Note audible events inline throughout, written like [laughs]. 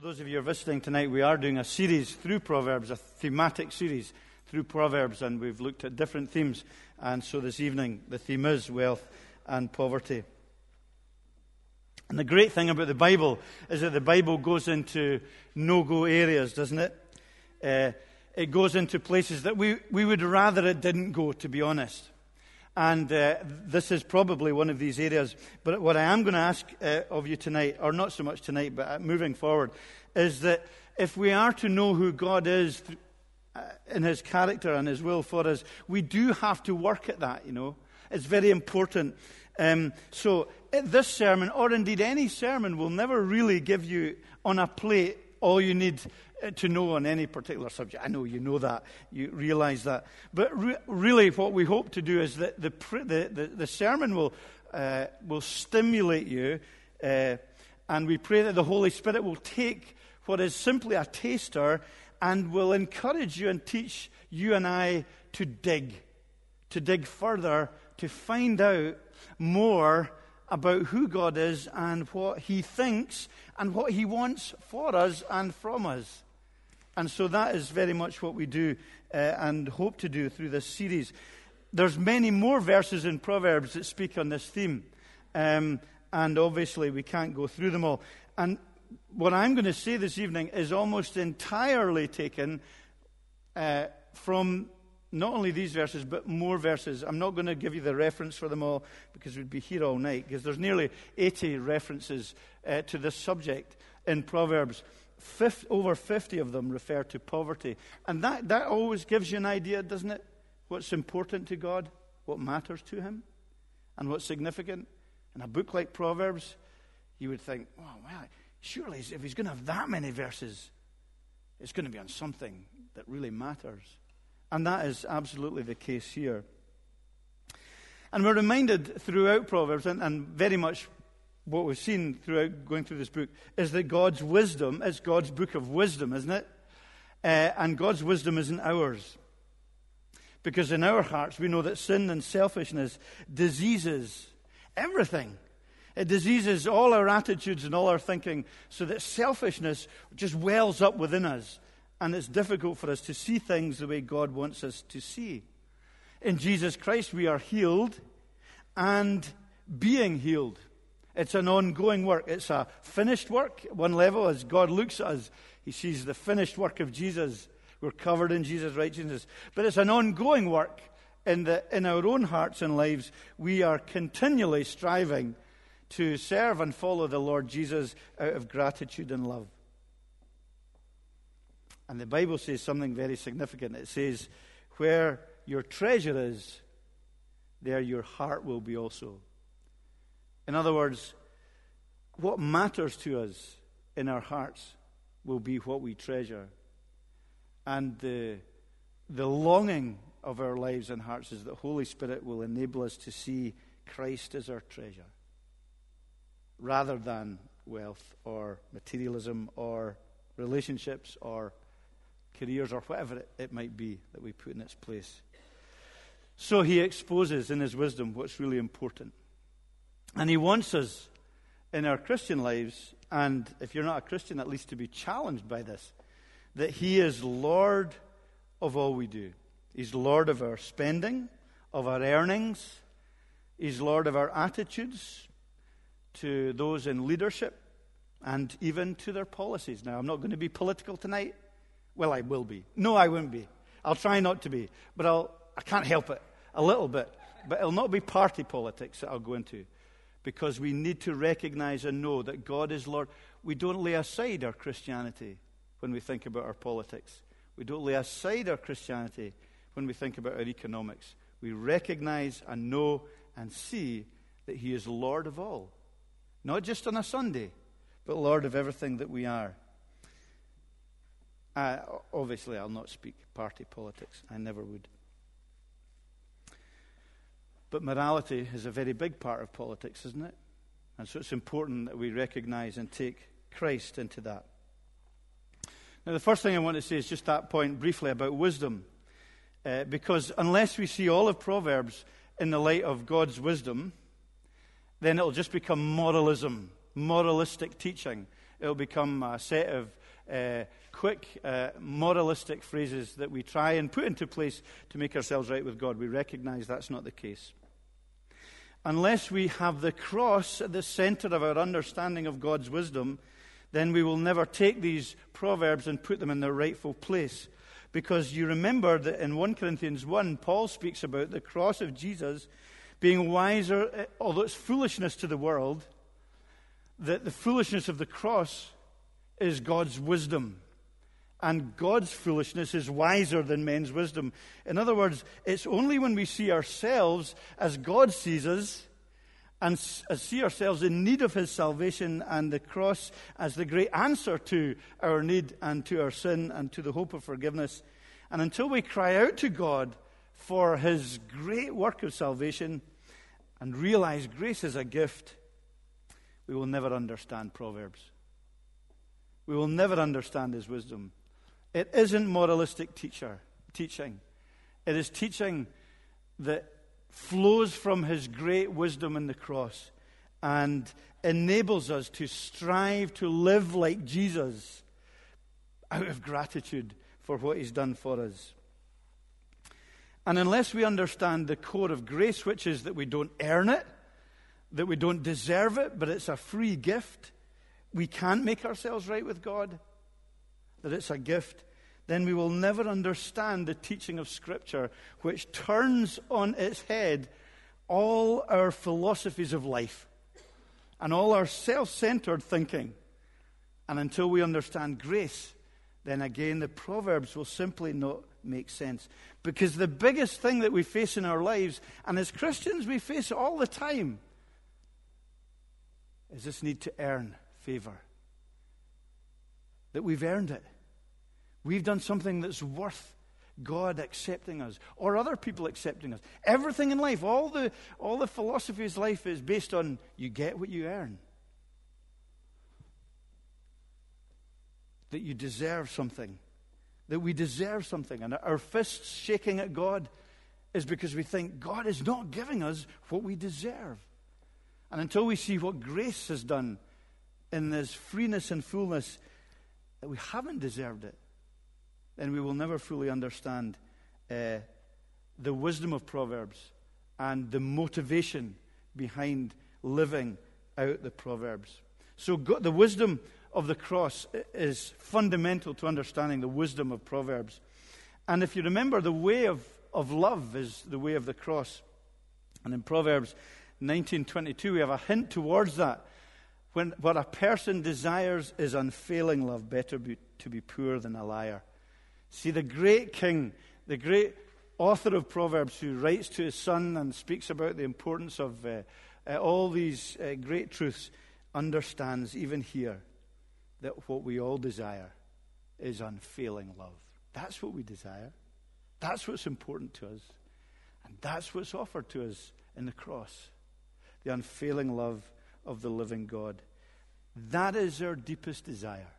For those of you who are visiting tonight, we are doing a series through Proverbs, a thematic series through Proverbs, and we've looked at different themes. And so this evening, the theme is wealth and poverty. And the great thing about the Bible is that the Bible goes into no go areas, doesn't it? Uh, it goes into places that we, we would rather it didn't go, to be honest. And uh, this is probably one of these areas. But what I am going to ask uh, of you tonight, or not so much tonight, but uh, moving forward, is that if we are to know who God is uh, in his character and his will for us, we do have to work at that, you know. It's very important. Um, so, this sermon, or indeed any sermon, will never really give you on a plate all you need to know on any particular subject. I know you know that, you realize that. But re- really, what we hope to do is that the, the, the, the sermon will, uh, will stimulate you, uh, and we pray that the Holy Spirit will take what is simply a taster and will encourage you and teach you and I to dig, to dig further, to find out more about who God is and what He thinks and what He wants for us and from us. And so that is very much what we do uh, and hope to do through this series. There's many more verses in Proverbs that speak on this theme. Um, and obviously, we can't go through them all. And what I'm going to say this evening is almost entirely taken uh, from not only these verses, but more verses. I'm not going to give you the reference for them all because we'd be here all night, because there's nearly 80 references uh, to this subject in Proverbs. 50, over 50 of them refer to poverty. And that, that always gives you an idea, doesn't it? What's important to God, what matters to Him, and what's significant. In a book like Proverbs, you would think, oh, well, surely if he's going to have that many verses, it's going to be on something that really matters. And that is absolutely the case here. And we're reminded throughout Proverbs, and, and very much what we've seen throughout going through this book is that God's wisdom is God's book of wisdom, isn't it? Uh, and God's wisdom isn't ours. Because in our hearts, we know that sin and selfishness diseases everything. It diseases all our attitudes and all our thinking, so that selfishness just wells up within us. And it's difficult for us to see things the way God wants us to see. In Jesus Christ, we are healed and being healed. It's an ongoing work. It's a finished work one level. As God looks at us, He sees the finished work of Jesus. We're covered in Jesus' righteousness. But it's an ongoing work in, the, in our own hearts and lives. We are continually striving to serve and follow the Lord Jesus out of gratitude and love. And the Bible says something very significant. It says, Where your treasure is, there your heart will be also. In other words, what matters to us in our hearts will be what we treasure. And the, the longing of our lives and hearts is that Holy Spirit will enable us to see Christ as our treasure rather than wealth or materialism or relationships or careers or whatever it, it might be that we put in its place. So he exposes in his wisdom what's really important. And He wants us in our Christian lives, and if you're not a Christian, at least to be challenged by this, that He is Lord of all we do. He's Lord of our spending, of our earnings. He's Lord of our attitudes to those in leadership and even to their policies. Now, I'm not going to be political tonight. Well, I will be. No, I won't be. I'll try not to be, but I'll, I can't help it a little bit. But it'll not be party politics that I'll go into because we need to recognize and know that God is Lord. We don't lay aside our Christianity when we think about our politics. We don't lay aside our Christianity when we think about our economics. We recognize and know and see that He is Lord of all. Not just on a Sunday, but Lord of everything that we are. Uh, obviously, I'll not speak party politics. I never would. But morality is a very big part of politics, isn't it? And so it's important that we recognize and take Christ into that. Now, the first thing I want to say is just that point briefly about wisdom. Uh, because unless we see all of Proverbs in the light of God's wisdom, then it'll just become moralism, moralistic teaching. It'll become a set of uh, quick uh, moralistic phrases that we try and put into place to make ourselves right with God. We recognize that's not the case. Unless we have the cross at the center of our understanding of God's wisdom, then we will never take these proverbs and put them in their rightful place. Because you remember that in 1 Corinthians 1, Paul speaks about the cross of Jesus being wiser, eh, although it's foolishness to the world, that the foolishness of the cross is God's wisdom. And God's foolishness is wiser than men's wisdom. In other words, it's only when we see ourselves as God sees us and uh, see ourselves in need of His salvation and the cross as the great answer to our need and to our sin and to the hope of forgiveness. And until we cry out to God for His great work of salvation and realize grace is a gift, we will never understand Proverbs. We will never understand His wisdom. It isn't moralistic teacher, teaching. It is teaching that flows from his great wisdom in the cross and enables us to strive to live like Jesus out of gratitude for what he's done for us. And unless we understand the core of grace, which is that we don't earn it, that we don't deserve it, but it's a free gift, we can't make ourselves right with God, that it's a gift, then we will never understand the teaching of Scripture, which turns on its head all our philosophies of life and all our self centered thinking. And until we understand grace, then again the Proverbs will simply not make sense. Because the biggest thing that we face in our lives, and as Christians we face it all the time, is this need to earn favor. That we've earned it. We've done something that's worth God accepting us or other people accepting us. Everything in life, all the, all the philosophy of life is based on you get what you earn. That you deserve something. That we deserve something. And our fists shaking at God is because we think God is not giving us what we deserve. And until we see what grace has done in this freeness and fullness, that we haven't deserved it then we will never fully understand uh, the wisdom of Proverbs and the motivation behind living out the Proverbs. So, God, the wisdom of the cross is fundamental to understanding the wisdom of Proverbs. And if you remember, the way of, of love is the way of the cross. And in Proverbs 19:22, we have a hint towards that. When what a person desires is unfailing love, better be, to be poor than a liar. See, the great king, the great author of Proverbs, who writes to his son and speaks about the importance of uh, uh, all these uh, great truths, understands even here that what we all desire is unfailing love. That's what we desire. That's what's important to us. And that's what's offered to us in the cross the unfailing love of the living God. That is our deepest desire.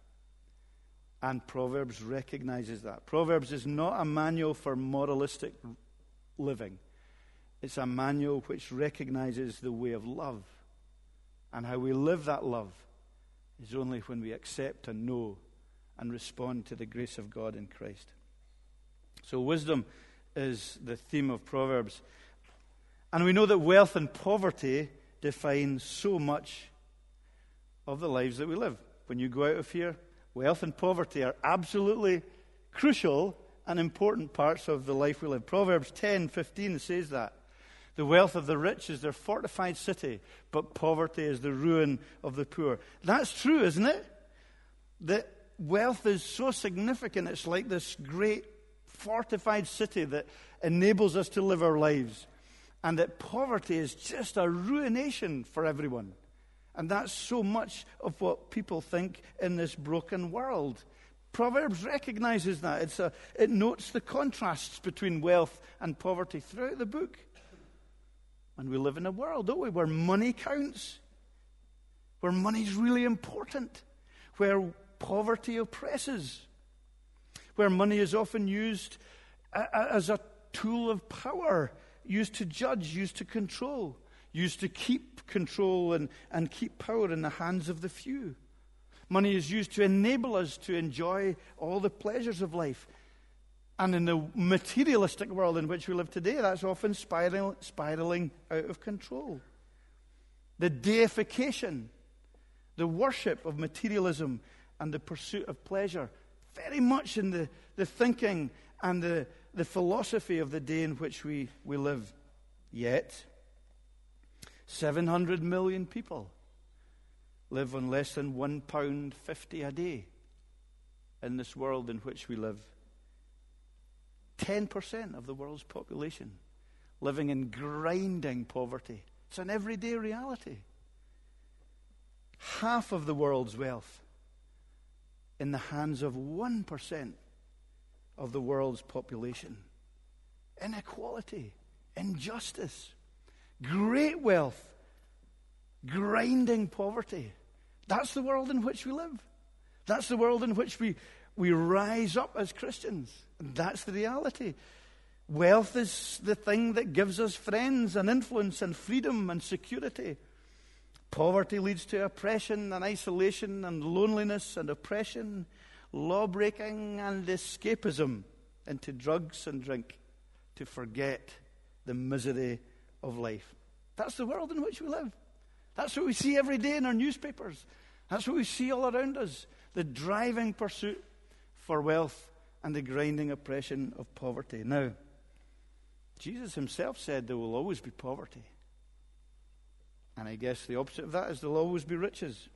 And Proverbs recognizes that. Proverbs is not a manual for moralistic living, it's a manual which recognizes the way of love. And how we live that love is only when we accept and know and respond to the grace of God in Christ. So, wisdom is the theme of Proverbs. And we know that wealth and poverty define so much of the lives that we live. When you go out of here, wealth and poverty are absolutely crucial and important parts of the life we live. Proverbs 10:15 says that. The wealth of the rich is their fortified city, but poverty is the ruin of the poor. That's true, isn't it? That wealth is so significant. It's like this great fortified city that enables us to live our lives. And that poverty is just a ruination for everyone. And that's so much of what people think in this broken world. Proverbs recognizes that. A, it notes the contrasts between wealth and poverty throughout the book. And we live in a world, don't we, where money counts, where money's really important, where poverty oppresses, where money is often used as a tool of power, used to judge, used to control used to keep control and, and keep power in the hands of the few. Money is used to enable us to enjoy all the pleasures of life. And in the materialistic world in which we live today, that's often spiral, spiraling out of control. The deification, the worship of materialism, and the pursuit of pleasure, very much in the, the thinking and the, the philosophy of the day in which we, we live. Yet, 700 million people live on less than one pound fifty a day in this world in which we live. 10% of the world's population living in grinding poverty. It's an everyday reality. Half of the world's wealth in the hands of 1% of the world's population. Inequality, injustice, great wealth, grinding poverty. That's the world in which we live. That's the world in which we, we rise up as Christians. And that's the reality. Wealth is the thing that gives us friends and influence and freedom and security. Poverty leads to oppression and isolation and loneliness and oppression, law breaking and escapism into drugs and drink to forget the misery of life. That's the world in which we live. That's what we see every day in our newspapers. That's what we see all around us the driving pursuit for wealth and the grinding oppression of poverty. Now, Jesus himself said there will always be poverty. And I guess the opposite of that is there'll always be riches.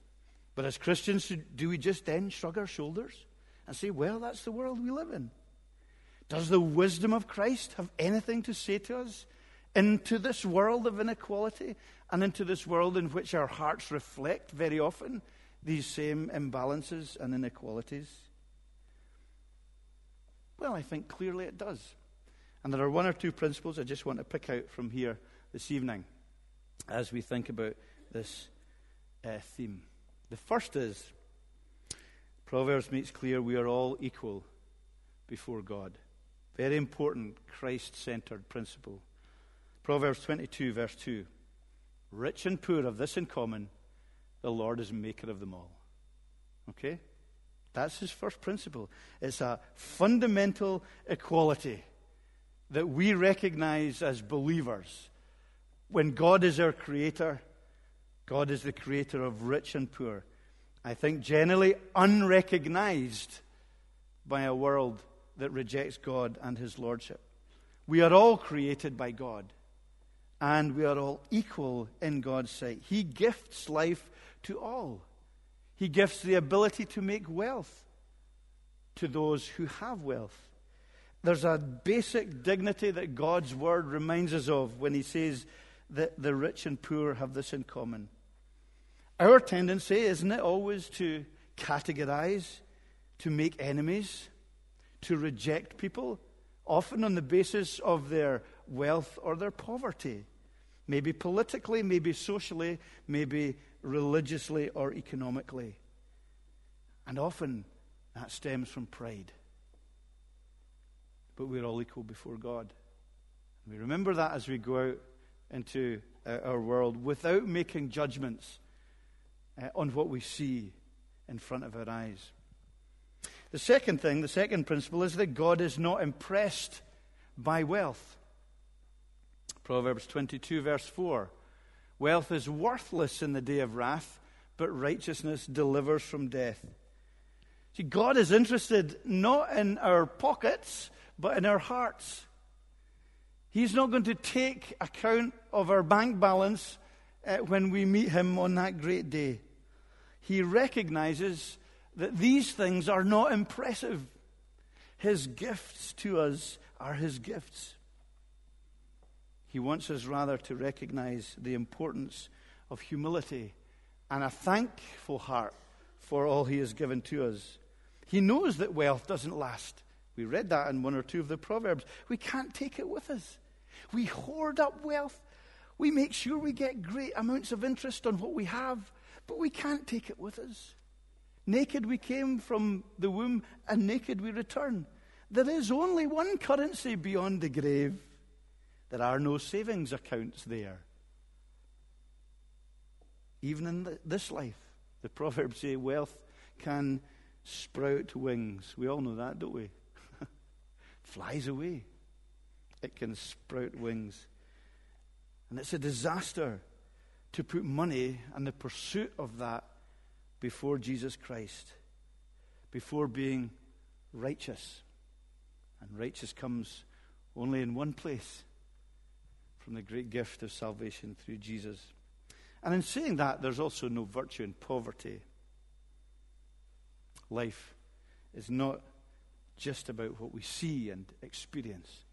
But as Christians, do we just then shrug our shoulders and say, well, that's the world we live in? Does the wisdom of Christ have anything to say to us into this world of inequality and into this world in which our hearts reflect very often these same imbalances and inequalities? Well, I think clearly it does. And there are one or two principles I just want to pick out from here this evening as we think about this uh, theme. The first is Proverbs makes clear we are all equal before God. Very important Christ centered principle. Proverbs 22, verse 2. Rich and poor have this in common the Lord is maker of them all. Okay? That's his first principle. It's a fundamental equality that we recognize as believers. When God is our creator, God is the creator of rich and poor. I think generally unrecognized by a world that rejects God and his lordship. We are all created by God and we are all equal in God's sight. He gifts life to all, He gifts the ability to make wealth to those who have wealth. There's a basic dignity that God's word reminds us of when He says that the rich and poor have this in common. Our tendency, isn't it, always to categorize, to make enemies, to reject people, often on the basis of their wealth or their poverty. Maybe politically, maybe socially, maybe religiously or economically. And often that stems from pride. But we're all equal before God. We remember that as we go out into our world without making judgments uh, on what we see in front of our eyes. The second thing, the second principle, is that God is not impressed by wealth. Proverbs 22, verse 4. Wealth is worthless in the day of wrath, but righteousness delivers from death. See, God is interested not in our pockets, but in our hearts. He's not going to take account of our bank balance uh, when we meet Him on that great day. He recognizes that these things are not impressive. His gifts to us are His gifts. He wants us rather to recognize the importance of humility and a thankful heart for all He has given to us. He knows that wealth doesn't last. We read that in one or two of the Proverbs. We can't take it with us. We hoard up wealth. We make sure we get great amounts of interest on what we have, but we can't take it with us. Naked we came from the womb, and naked we return. There is only one currency beyond the grave there are no savings accounts there. Even in this life, the Proverbs say wealth can sprout wings. We all know that, don't we? [laughs] Flies away. It can sprout wings. And it's a disaster to put money and the pursuit of that before Jesus Christ, before being righteous. And righteous comes only in one place from the great gift of salvation through Jesus. And in saying that, there's also no virtue in poverty. Life is not just about what we see and experience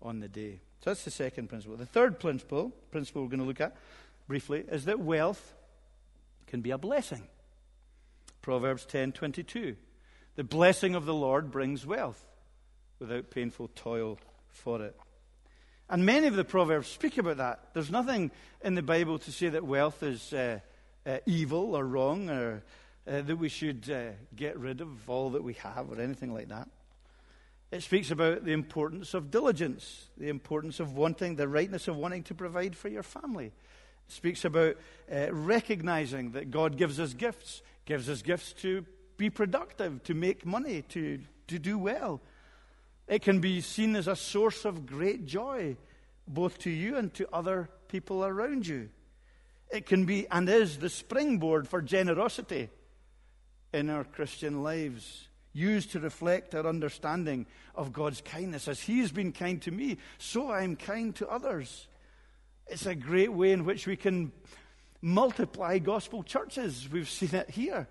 on the day. So that's the second principle. The third principle, principle we're going to look at briefly, is that wealth can be a blessing. Proverbs 10:22. The blessing of the Lord brings wealth without painful toil for it. And many of the Proverbs speak about that. There's nothing in the Bible to say that wealth is uh, uh, evil or wrong or uh, that we should uh, get rid of all that we have or anything like that. It speaks about the importance of diligence, the importance of wanting, the rightness of wanting to provide for your family. Speaks about uh, recognizing that God gives us gifts, gives us gifts to be productive, to make money, to, to do well. It can be seen as a source of great joy, both to you and to other people around you. It can be and is the springboard for generosity in our Christian lives, used to reflect our understanding of God's kindness. As He has been kind to me, so I am kind to others. It's a great way in which we can multiply gospel churches. We've seen it here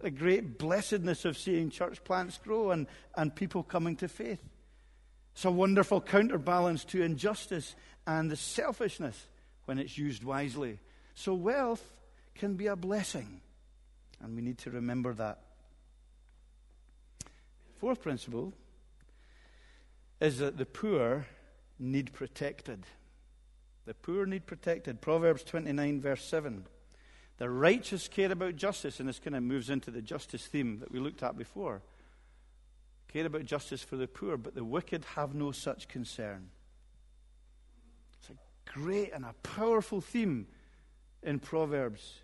the great blessedness of seeing church plants grow and, and people coming to faith. It's a wonderful counterbalance to injustice and the selfishness when it's used wisely. So, wealth can be a blessing, and we need to remember that. Fourth principle is that the poor need protected. The poor need protected. Proverbs 29, verse 7. The righteous care about justice, and this kind of moves into the justice theme that we looked at before. Care about justice for the poor, but the wicked have no such concern. It's a great and a powerful theme in Proverbs.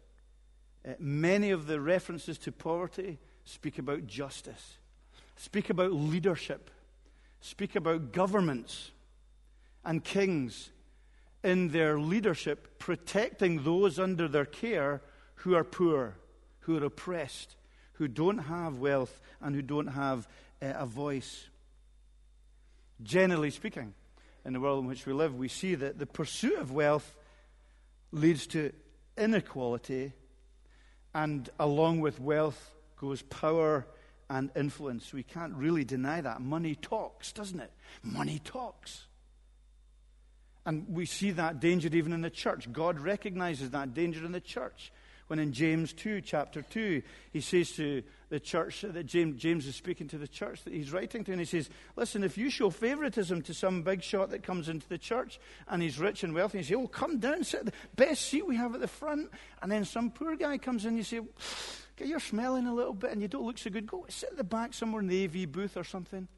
Uh, many of the references to poverty speak about justice, speak about leadership, speak about governments and kings in their leadership protecting those under their care who are poor, who are oppressed, who don't have wealth, and who don't have uh, a voice. Generally speaking, in the world in which we live, we see that the pursuit of wealth leads to inequality, and along with wealth goes power and influence. We can't really deny that. Money talks, doesn't it? Money talks. And we see that danger even in the church. God recognizes that danger in the church. When in James 2, chapter 2, he says to the church that James, James is speaking to the church that he's writing to, and he says, Listen, if you show favoritism to some big shot that comes into the church and he's rich and wealthy, and you say, Oh, come down, sit the best seat we have at the front. And then some poor guy comes in, and you say, Okay, you're smelling a little bit and you don't look so good. Go sit at the back somewhere in the AV booth or something.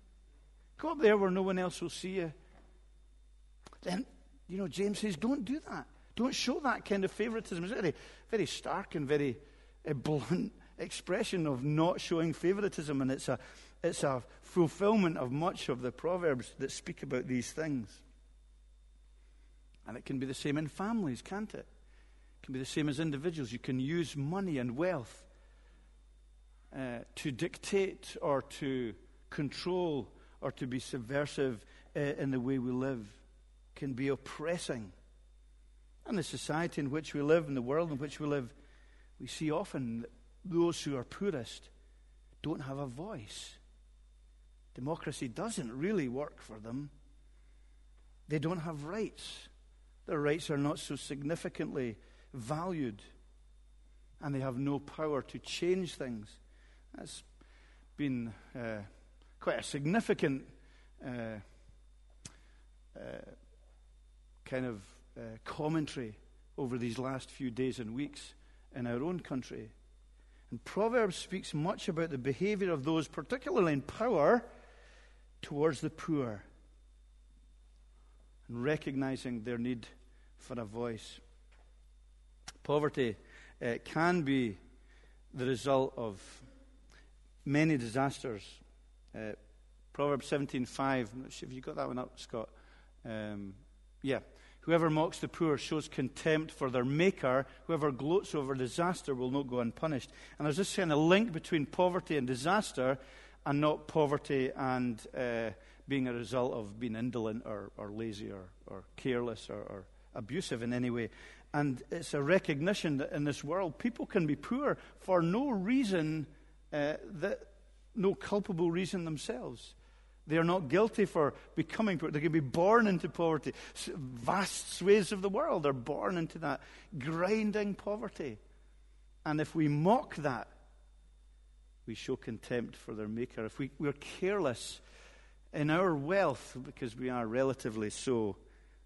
Go up there where no one else will see you. Then you know, James says, don't do that. Don't show that kind of favoritism. It's a very, very stark and very uh, blunt [laughs] expression of not showing favoritism, and it's a, it's a fulfillment of much of the Proverbs that speak about these things. And it can be the same in families, can't it? It can be the same as individuals. You can use money and wealth uh, to dictate or to control or to be subversive uh, in the way we live can be oppressing. And the society in which we live, in the world in which we live, we see often that those who are poorest don't have a voice. Democracy doesn't really work for them. They don't have rights. Their rights are not so significantly valued. And they have no power to change things. That's been uh, quite a significant uh, uh, kind of uh, commentary over these last few days and weeks in our own country. And Proverbs speaks much about the behavior of those, particularly in power, towards the poor, and recognizing their need for a voice. Poverty uh, can be the result of many disasters. Uh, Proverbs 17:5. Have you got that one up, Scott? Um, yeah. Whoever mocks the poor shows contempt for their maker. Whoever gloats over disaster will not go unpunished. And there's this kind of link between poverty and disaster, and not poverty and uh, being a result of being indolent or, or lazy or, or careless or, or abusive in any way. And it's a recognition that in this world, people can be poor for no reason, uh, that, no culpable reason themselves. They are not guilty for becoming poor. They can be born into poverty. Vast swathes of the world are born into that grinding poverty. And if we mock that, we show contempt for their Maker. If we, we're careless in our wealth, because we are relatively so,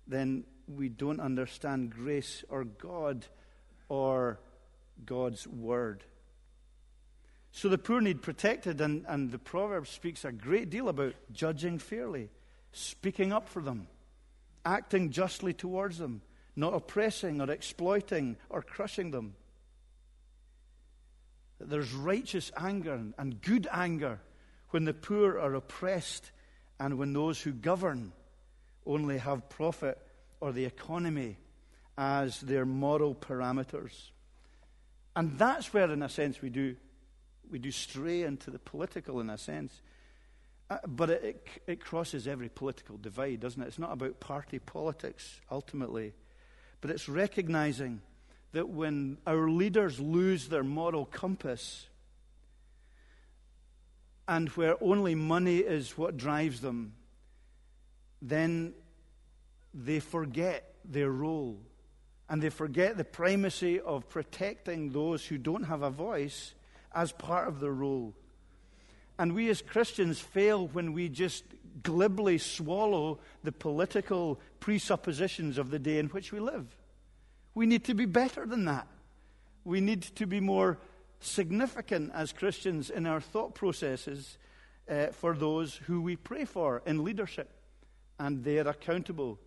then we don't understand grace or God or God's Word. So the poor need protected, and, and the proverb speaks a great deal about judging fairly, speaking up for them, acting justly towards them, not oppressing or exploiting or crushing them. There's righteous anger and good anger when the poor are oppressed and when those who govern only have profit or the economy as their moral parameters. And that's where, in a sense, we do we do stray into the political in a sense. Uh, but it, it, it crosses every political divide, doesn't it? It's not about party politics ultimately, but it's recognizing that when our leaders lose their moral compass and where only money is what drives them, then they forget their role and they forget the primacy of protecting those who don't have a voice as part of their role. And we as Christians fail when we just glibly swallow the political presuppositions of the day in which we live. We need to be better than that. We need to be more significant as Christians in our thought processes uh, for those who we pray for in leadership. And they are accountable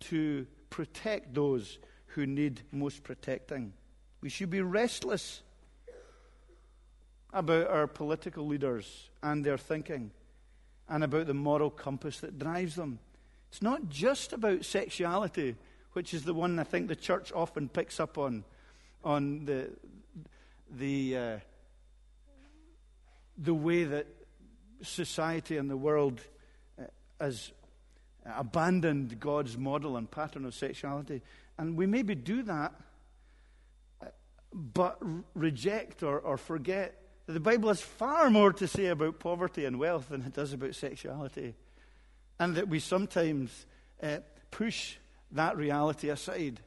to protect those who need most protecting. We should be restless about our political leaders and their thinking and about the moral compass that drives them. It's not just about sexuality, which is the one I think the church often picks up on, on the, the, uh, the way that society and the world uh, has abandoned God's model and pattern of sexuality. And we maybe do that, uh, but reject or, or forget the Bible has far more to say about poverty and wealth than it does about sexuality. And that we sometimes uh, push that reality aside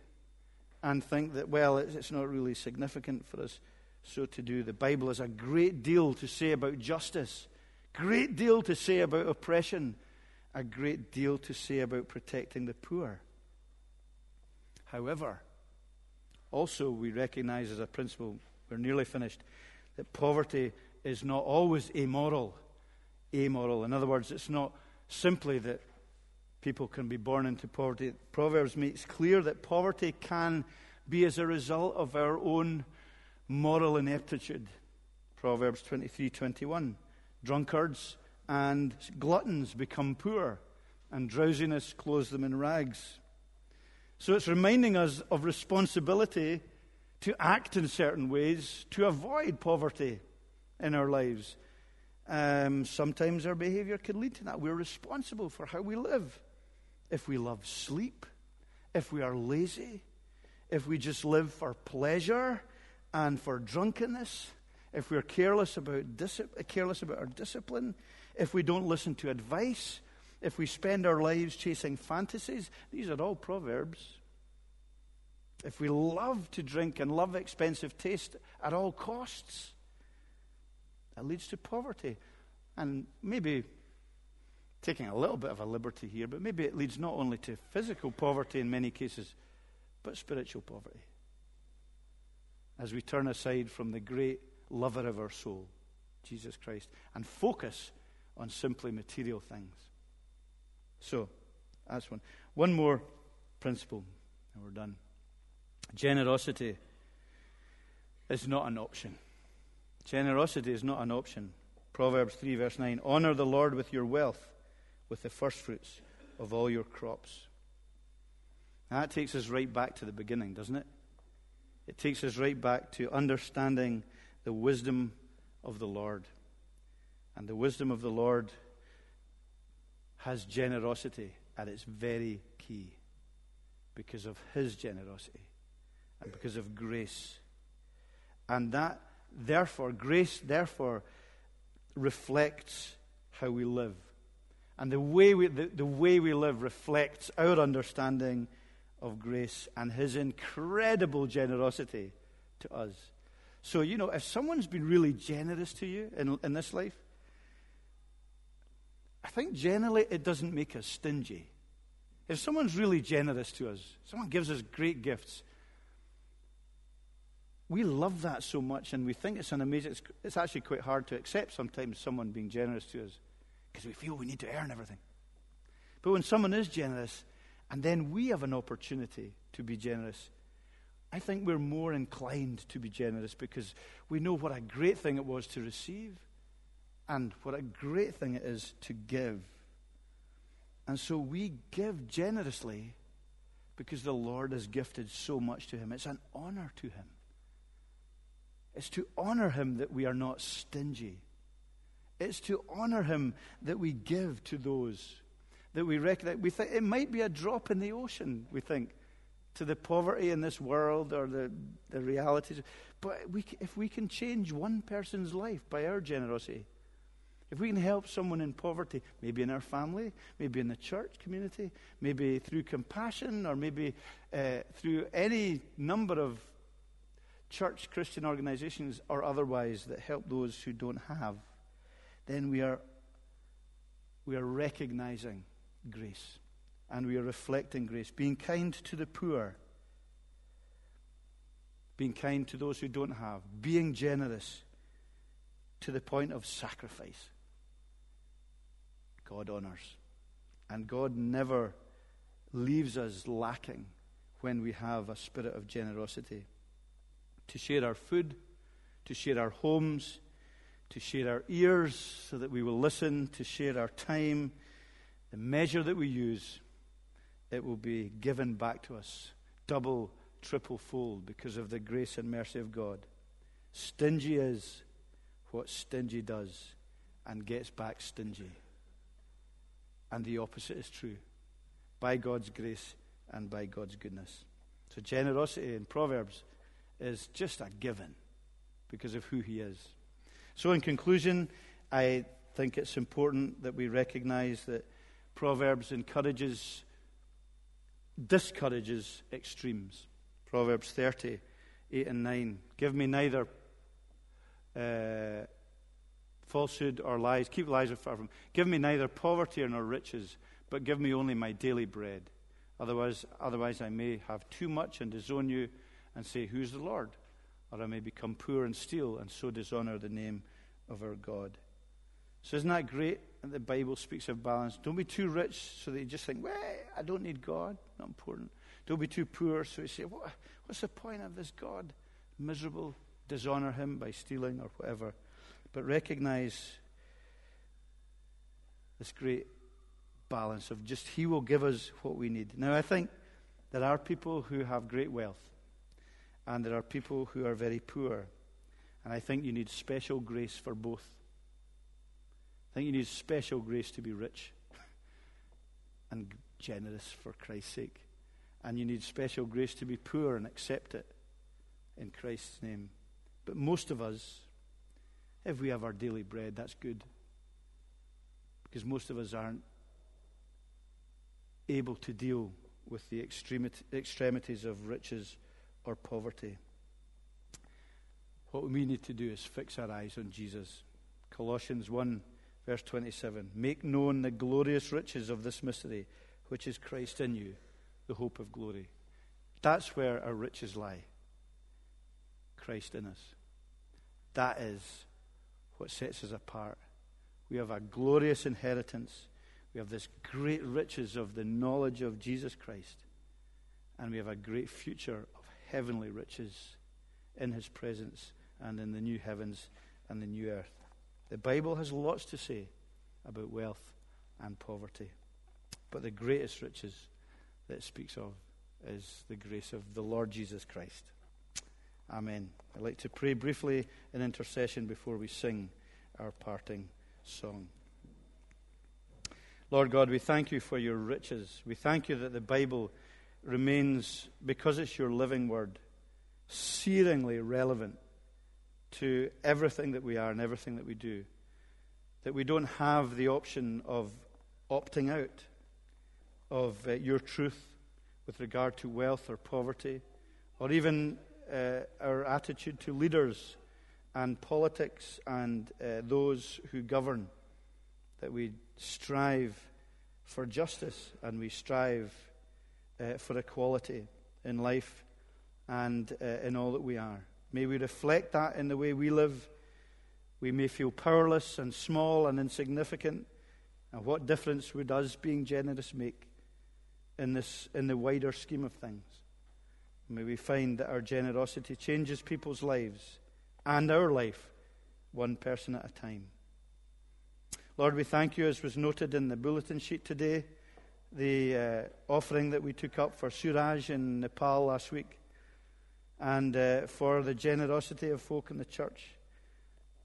and think that, well, it's not really significant for us so to do. The Bible has a great deal to say about justice, great deal to say about oppression, a great deal to say about protecting the poor. However, also we recognize as a principle, we're nearly finished, that poverty is not always amoral. Amoral. In other words, it's not simply that people can be born into poverty. Proverbs makes clear that poverty can be as a result of our own moral ineptitude. Proverbs 23:21. Drunkards and gluttons become poor, and drowsiness clothes them in rags. So it's reminding us of responsibility to act in certain ways to avoid poverty in our lives. Um, sometimes our behavior can lead to that. We're responsible for how we live. If we love sleep, if we are lazy, if we just live for pleasure and for drunkenness, if we're careless about, careless about our discipline, if we don't listen to advice, if we spend our lives chasing fantasies, these are all proverbs if we love to drink and love expensive taste at all costs, that leads to poverty. And maybe taking a little bit of a liberty here, but maybe it leads not only to physical poverty in many cases, but spiritual poverty. As we turn aside from the great lover of our soul, Jesus Christ, and focus on simply material things. So, that's one. One more principle, and we're done. Generosity is not an option. Generosity is not an option. Proverbs 3, verse 9 Honor the Lord with your wealth, with the firstfruits of all your crops. That takes us right back to the beginning, doesn't it? It takes us right back to understanding the wisdom of the Lord. And the wisdom of the Lord has generosity at its very key because of his generosity and because of grace. And that, therefore, grace, therefore, reflects how we live. And the way we, the, the way we live reflects our understanding of grace and his incredible generosity to us. So, you know, if someone's been really generous to you in, in this life, I think generally it doesn't make us stingy. If someone's really generous to us, someone gives us great gifts, we love that so much and we think it's an amazing, it's, it's actually quite hard to accept sometimes someone being generous to us because we feel we need to earn everything. But when someone is generous and then we have an opportunity to be generous, I think we're more inclined to be generous because we know what a great thing it was to receive and what a great thing it is to give. And so we give generously because the Lord has gifted so much to him. It's an honor to him. It's to honor him that we are not stingy. It's to honor him that we give to those that we recognize. We think it might be a drop in the ocean, we think, to the poverty in this world or the, the realities. But we, if we can change one person's life by our generosity, if we can help someone in poverty, maybe in our family, maybe in the church community, maybe through compassion, or maybe uh, through any number of church Christian organizations or otherwise that help those who don't have, then we are, we are recognizing grace and we are reflecting grace. Being kind to the poor, being kind to those who don't have, being generous to the point of sacrifice. God honors. And God never leaves us lacking when we have a spirit of generosity. To share our food, to share our homes, to share our ears so that we will listen, to share our time. The measure that we use, it will be given back to us double, triple fold because of the grace and mercy of God. Stingy is what stingy does and gets back stingy. And the opposite is true by God's grace and by God's goodness. So, generosity in Proverbs is just a given because of who He is. So, in conclusion, I think it's important that we recognize that Proverbs encourages, discourages extremes. Proverbs 30, 8 and 9. Give me neither uh, falsehood or lies. Keep lies far from. Give me neither poverty nor riches, but give me only my daily bread. Otherwise, otherwise I may have too much and disown you and say, Who's the Lord? Or I may become poor and steal and so dishonor the name of our God. So isn't that great that the Bible speaks of balance? Don't be too rich so that you just think, well, I don't need God. Not important. Don't be too poor so you say, what, what's the point of this God? Miserable. Dishonor him by stealing or whatever but recognize this great balance of just He will give us what we need. Now, I think there are people who have great wealth, and there are people who are very poor. And I think you need special grace for both. I think you need special grace to be rich [laughs] and generous for Christ's sake. And you need special grace to be poor and accept it in Christ's name. But most of us if we have our daily bread, that's good. Because most of us aren't able to deal with the extremities of riches or poverty. What we need to do is fix our eyes on Jesus. Colossians 1, verse 27. Make known the glorious riches of this mystery, which is Christ in you, the hope of glory. That's where our riches lie. Christ in us. That is what sets us apart. We have a glorious inheritance. We have this great riches of the knowledge of Jesus Christ. And we have a great future heavenly riches in his presence and in the new heavens and the new earth. The Bible has lots to say about wealth and poverty. But the greatest riches that it speaks of is the grace of the Lord Jesus Christ. Amen. I'd like to pray briefly in intercession before we sing our parting song. Lord God, we thank you for your riches. We thank you that the Bible remains, because it's your living word, searingly relevant to everything that we are and everything that we do. That we don't have the option of opting out of uh, your truth with regard to wealth or poverty, or even uh, our attitude to leaders and politics and uh, those who govern. That we strive for justice and we strive uh, for equality in life and uh, in all that we are. May we reflect that in the way we live. We may feel powerless and small and insignificant. And what difference would us being generous make in, this, in the wider scheme of things? May we find that our generosity changes people's lives and our life, one person at a time. Lord, we thank you, as was noted in the bulletin sheet today, the uh, offering that we took up for Suraj in Nepal last week, and uh, for the generosity of folk in the church,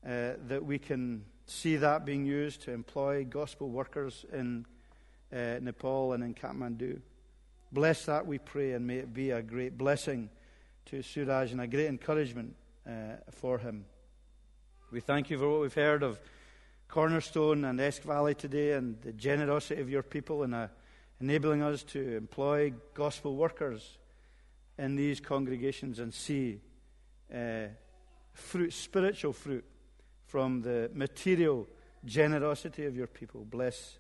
uh, that we can see that being used to employ gospel workers in uh, Nepal and in Kathmandu. Bless that, we pray, and may it be a great blessing to Suraj and a great encouragement uh, for him. We thank you for what we've heard of Cornerstone and Esk Valley today and the generosity of your people in uh, enabling us to employ gospel workers in these congregations and see uh, fruit, spiritual fruit from the material generosity of your people. Bless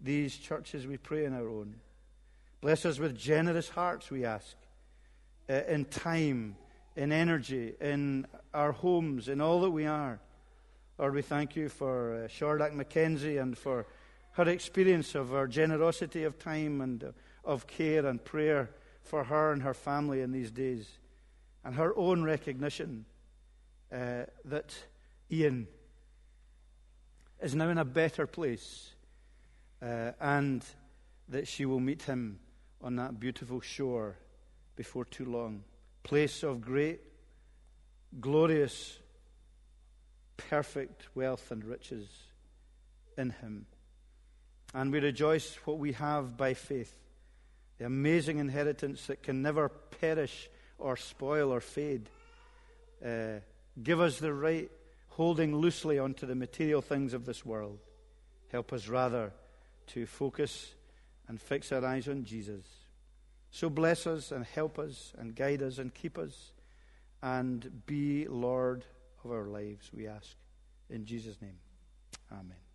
these churches, we pray, in our own. Bless us with generous hearts, we ask, uh, in time, in energy, in our homes, in all that we are. Lord, we thank you for uh, Shordak Mackenzie and for her experience of our generosity of time and uh, of care and prayer for her and her family in these days, and her own recognition uh, that Ian is now in a better place uh, and that she will meet him on that beautiful shore before too long. Place of great, glorious perfect wealth and riches in Him. And we rejoice what we have by faith the amazing inheritance that can never perish or spoil or fade. Uh, give us the right holding loosely onto the material things of this world. Help us rather to focus and fix our eyes on Jesus. So bless us and help us and guide us and keep us and be Lord of our lives, we ask. In Jesus' name, amen.